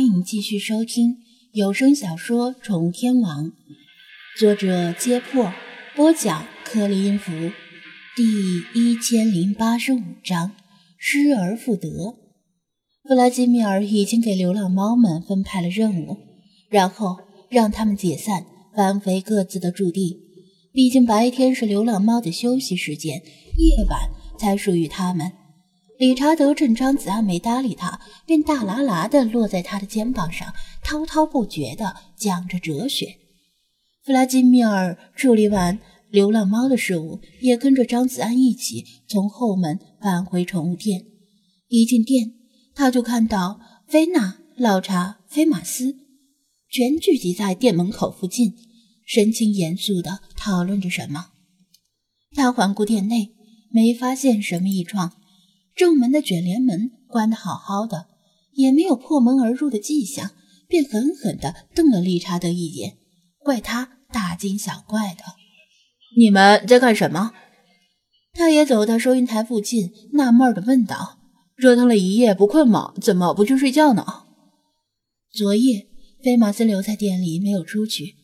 欢迎继续收听有声小说《宠物天王》，作者：揭破，播讲：克里音符，第一千零八十五章：失而复得。弗拉基米尔已经给流浪猫们分派了任务，然后让他们解散，返回各自的驻地。毕竟白天是流浪猫的休息时间，夜晚才属于他们。理查德趁张子安没搭理他，便大喇喇地落在他的肩膀上，滔滔不绝地讲着哲学。弗拉基米尔处理完流浪猫的事务，也跟着张子安一起从后门返回宠物店。一进店，他就看到菲娜、老查、菲马斯全聚集在店门口附近，神情严肃地讨论着什么。他环顾店内，没发现什么异状。正门的卷帘门关得好好的，也没有破门而入的迹象，便狠狠地瞪了理查德一眼，怪他大惊小怪的。你们在干什么？他也走到收银台附近，纳闷地问道：“折腾了一夜，不困吗？怎么不去睡觉呢？”昨夜，菲马斯留在店里没有出去，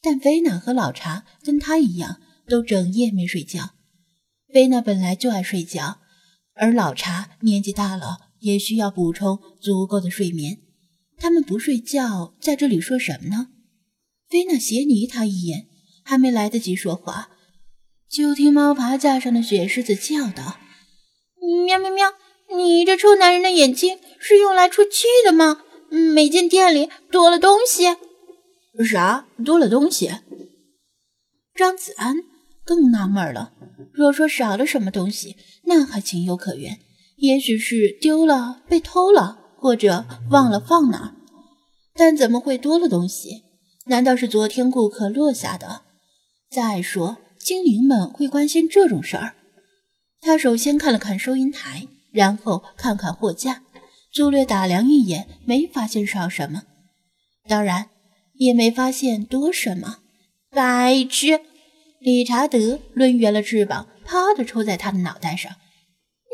但菲娜和老查跟他一样，都整夜没睡觉。菲娜本来就爱睡觉。而老茶年纪大了，也需要补充足够的睡眠。他们不睡觉，在这里说什么呢？菲娜斜睨他一眼，还没来得及说话，就听猫爬架上的雪狮子叫道：“喵喵喵！你这臭男人的眼睛是用来出气的吗？每间店里多了东西。”“啥？多了东西？”张子安更纳闷了。若说少了什么东西，那还情有可原，也许是丢了、被偷了，或者忘了放哪儿。但怎么会多了东西？难道是昨天顾客落下的？再说，精灵们会关心这种事儿？他首先看了看收银台，然后看看货架，粗略打量一眼，没发现少什么，当然也没发现多什么。白痴！理查德抡圆了翅膀，啪的抽在他的脑袋上。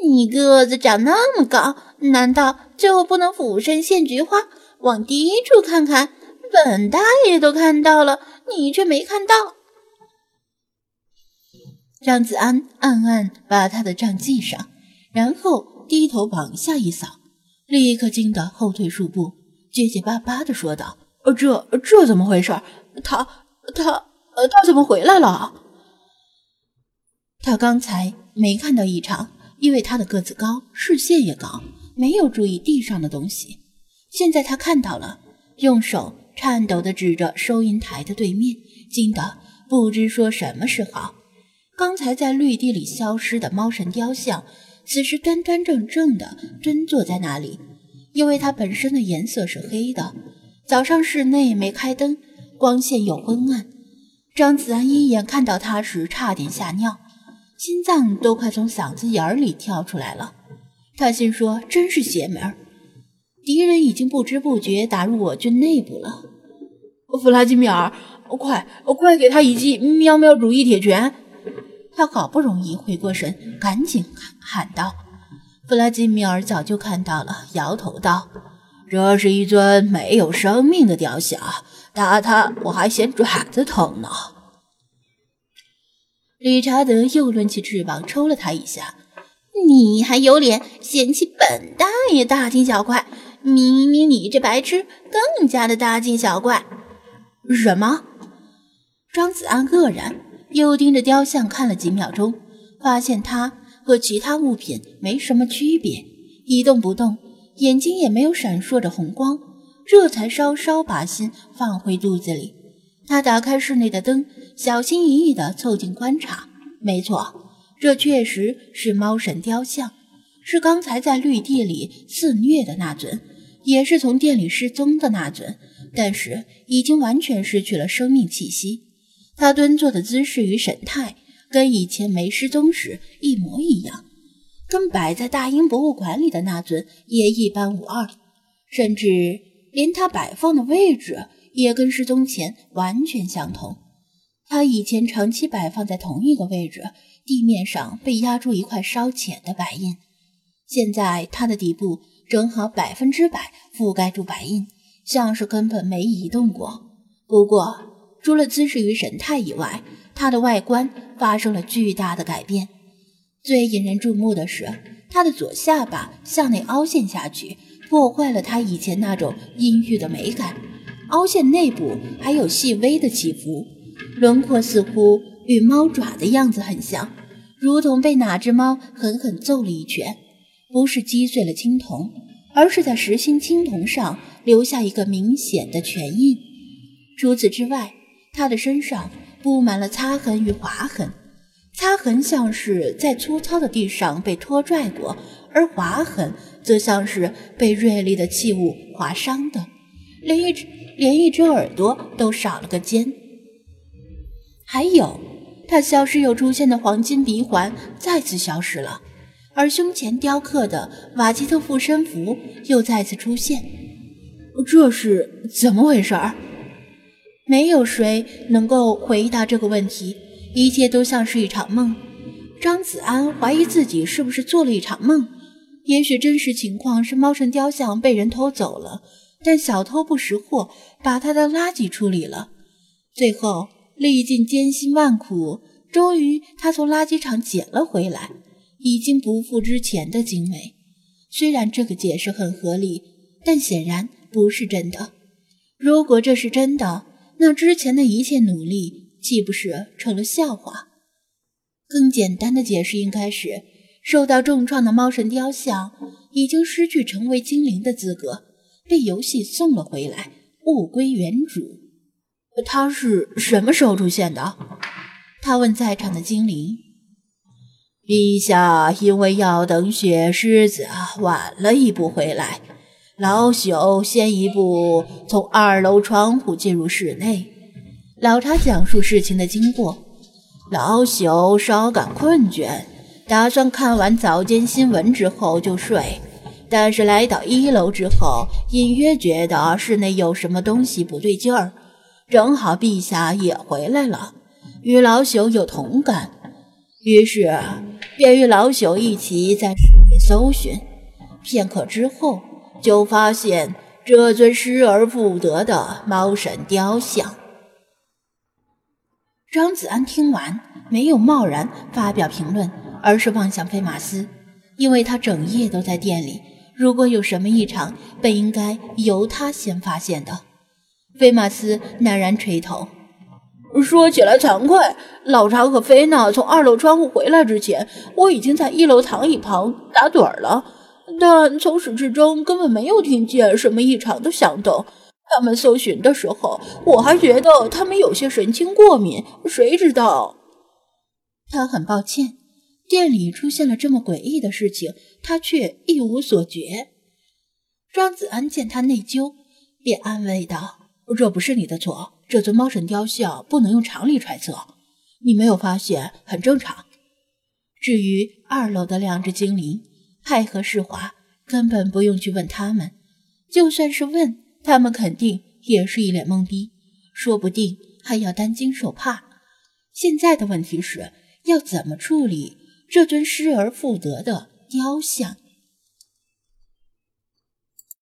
你个子长那么高，难道就不能俯身献菊花，往低处看看？本大爷都看到了，你却没看到。张子安暗暗把他的账记上，然后低头往下一扫，立刻惊得后退数步，结结巴巴的说道：“，这这怎么回事？他他……”，他怎么回来了？他刚才没看到异常，因为他的个子高，视线也高，没有注意地上的东西。现在他看到了，用手颤抖地指着收银台的对面，惊得不知说什么是好。刚才在绿地里消失的猫神雕像，此时端端正正地蹲坐在那里，因为它本身的颜色是黑的。早上室内没开灯，光线又昏暗。张子安一眼看到他时，差点吓尿，心脏都快从嗓子眼里跳出来了。他心说：“真是邪门儿，敌人已经不知不觉打入我军内部了。”弗拉基米尔，快快给他一记喵喵主义铁拳！他好不容易回过神，赶紧喊道：“弗拉基米尔早就看到了，摇头道：‘这是一尊没有生命的雕像。’”打他，我还嫌爪子疼呢。理查德又抡起翅膀抽了他一下，你还有脸嫌弃本大爷大惊小怪？明明你这白痴更加的大惊小怪。什么？张子安愕然，又盯着雕像看了几秒钟，发现它和其他物品没什么区别，一动不动，眼睛也没有闪烁着红光。这才稍稍把心放回肚子里。他打开室内的灯，小心翼翼地凑近观察。没错，这确实是猫神雕像，是刚才在绿地里肆虐的那尊，也是从店里失踪的那尊。但是已经完全失去了生命气息。他蹲坐的姿势与神态，跟以前没失踪时一模一样，跟摆在大英博物馆里的那尊也一般无二，甚至。连他摆放的位置也跟失踪前完全相同。他以前长期摆放在同一个位置，地面上被压出一块稍浅的白印。现在它的底部正好百分之百覆盖住白印，像是根本没移动过。不过，除了姿势与神态以外，它的外观发生了巨大的改变。最引人注目的是，它的左下巴向内凹陷下去，破坏了它以前那种阴郁的美感。凹陷内部还有细微的起伏，轮廓似乎与猫爪的样子很像，如同被哪只猫狠狠揍了一拳。不是击碎了青铜，而是在实心青铜上留下一个明显的拳印。除此之外，它的身上布满了擦痕与划痕。擦痕像是在粗糙的地上被拖拽过，而划痕则像是被锐利的器物划伤的。连一只连一只耳朵都少了个尖。还有，他消失又出现的黄金鼻环再次消失了，而胸前雕刻的瓦基特护身符又再次出现。这是怎么回事儿？没有谁能够回答这个问题。一切都像是一场梦。张子安怀疑自己是不是做了一场梦。也许真实情况是猫神雕像被人偷走了，但小偷不识货，把他的垃圾处理了。最后历尽艰辛万苦，终于他从垃圾场捡了回来，已经不复之前的精美。虽然这个解释很合理，但显然不是真的。如果这是真的，那之前的一切努力……岂不是成了笑话？更简单的解释应该是，受到重创的猫神雕像已经失去成为精灵的资格，被游戏送了回来，物归原主。他是什么时候出现的？他问在场的精灵。陛下因为要等雪狮子晚了一步回来，老朽先一步从二楼窗户进入室内。老茶讲述事情的经过，老朽稍感困倦，打算看完早间新闻之后就睡。但是来到一楼之后，隐约觉得室内有什么东西不对劲儿。正好陛下也回来了，与老朽有同感，于是便与老朽一起在室内搜寻。片刻之后，就发现这尊失而复得的猫神雕像。张子安听完，没有贸然发表评论，而是望向飞马斯，因为他整夜都在店里。如果有什么异常，本应该由他先发现的。菲马斯喃然垂头，说起来惭愧，老查和菲娜从二楼窗户回来之前，我已经在一楼躺椅旁打盹了，但从始至终根本没有听见什么异常的响动。他们搜寻的时候，我还觉得他们有些神经过敏。谁知道？他很抱歉，店里出现了这么诡异的事情，他却一无所觉。张子安见他内疚，便安慰道：“这不是你的错，这尊猫神雕像不能用常理揣测，你没有发现很正常。至于二楼的两只精灵，派和世华，根本不用去问他们，就算是问。”他们肯定也是一脸懵逼，说不定还要担惊受怕。现在的问题是要怎么处理这尊失而复得的雕像？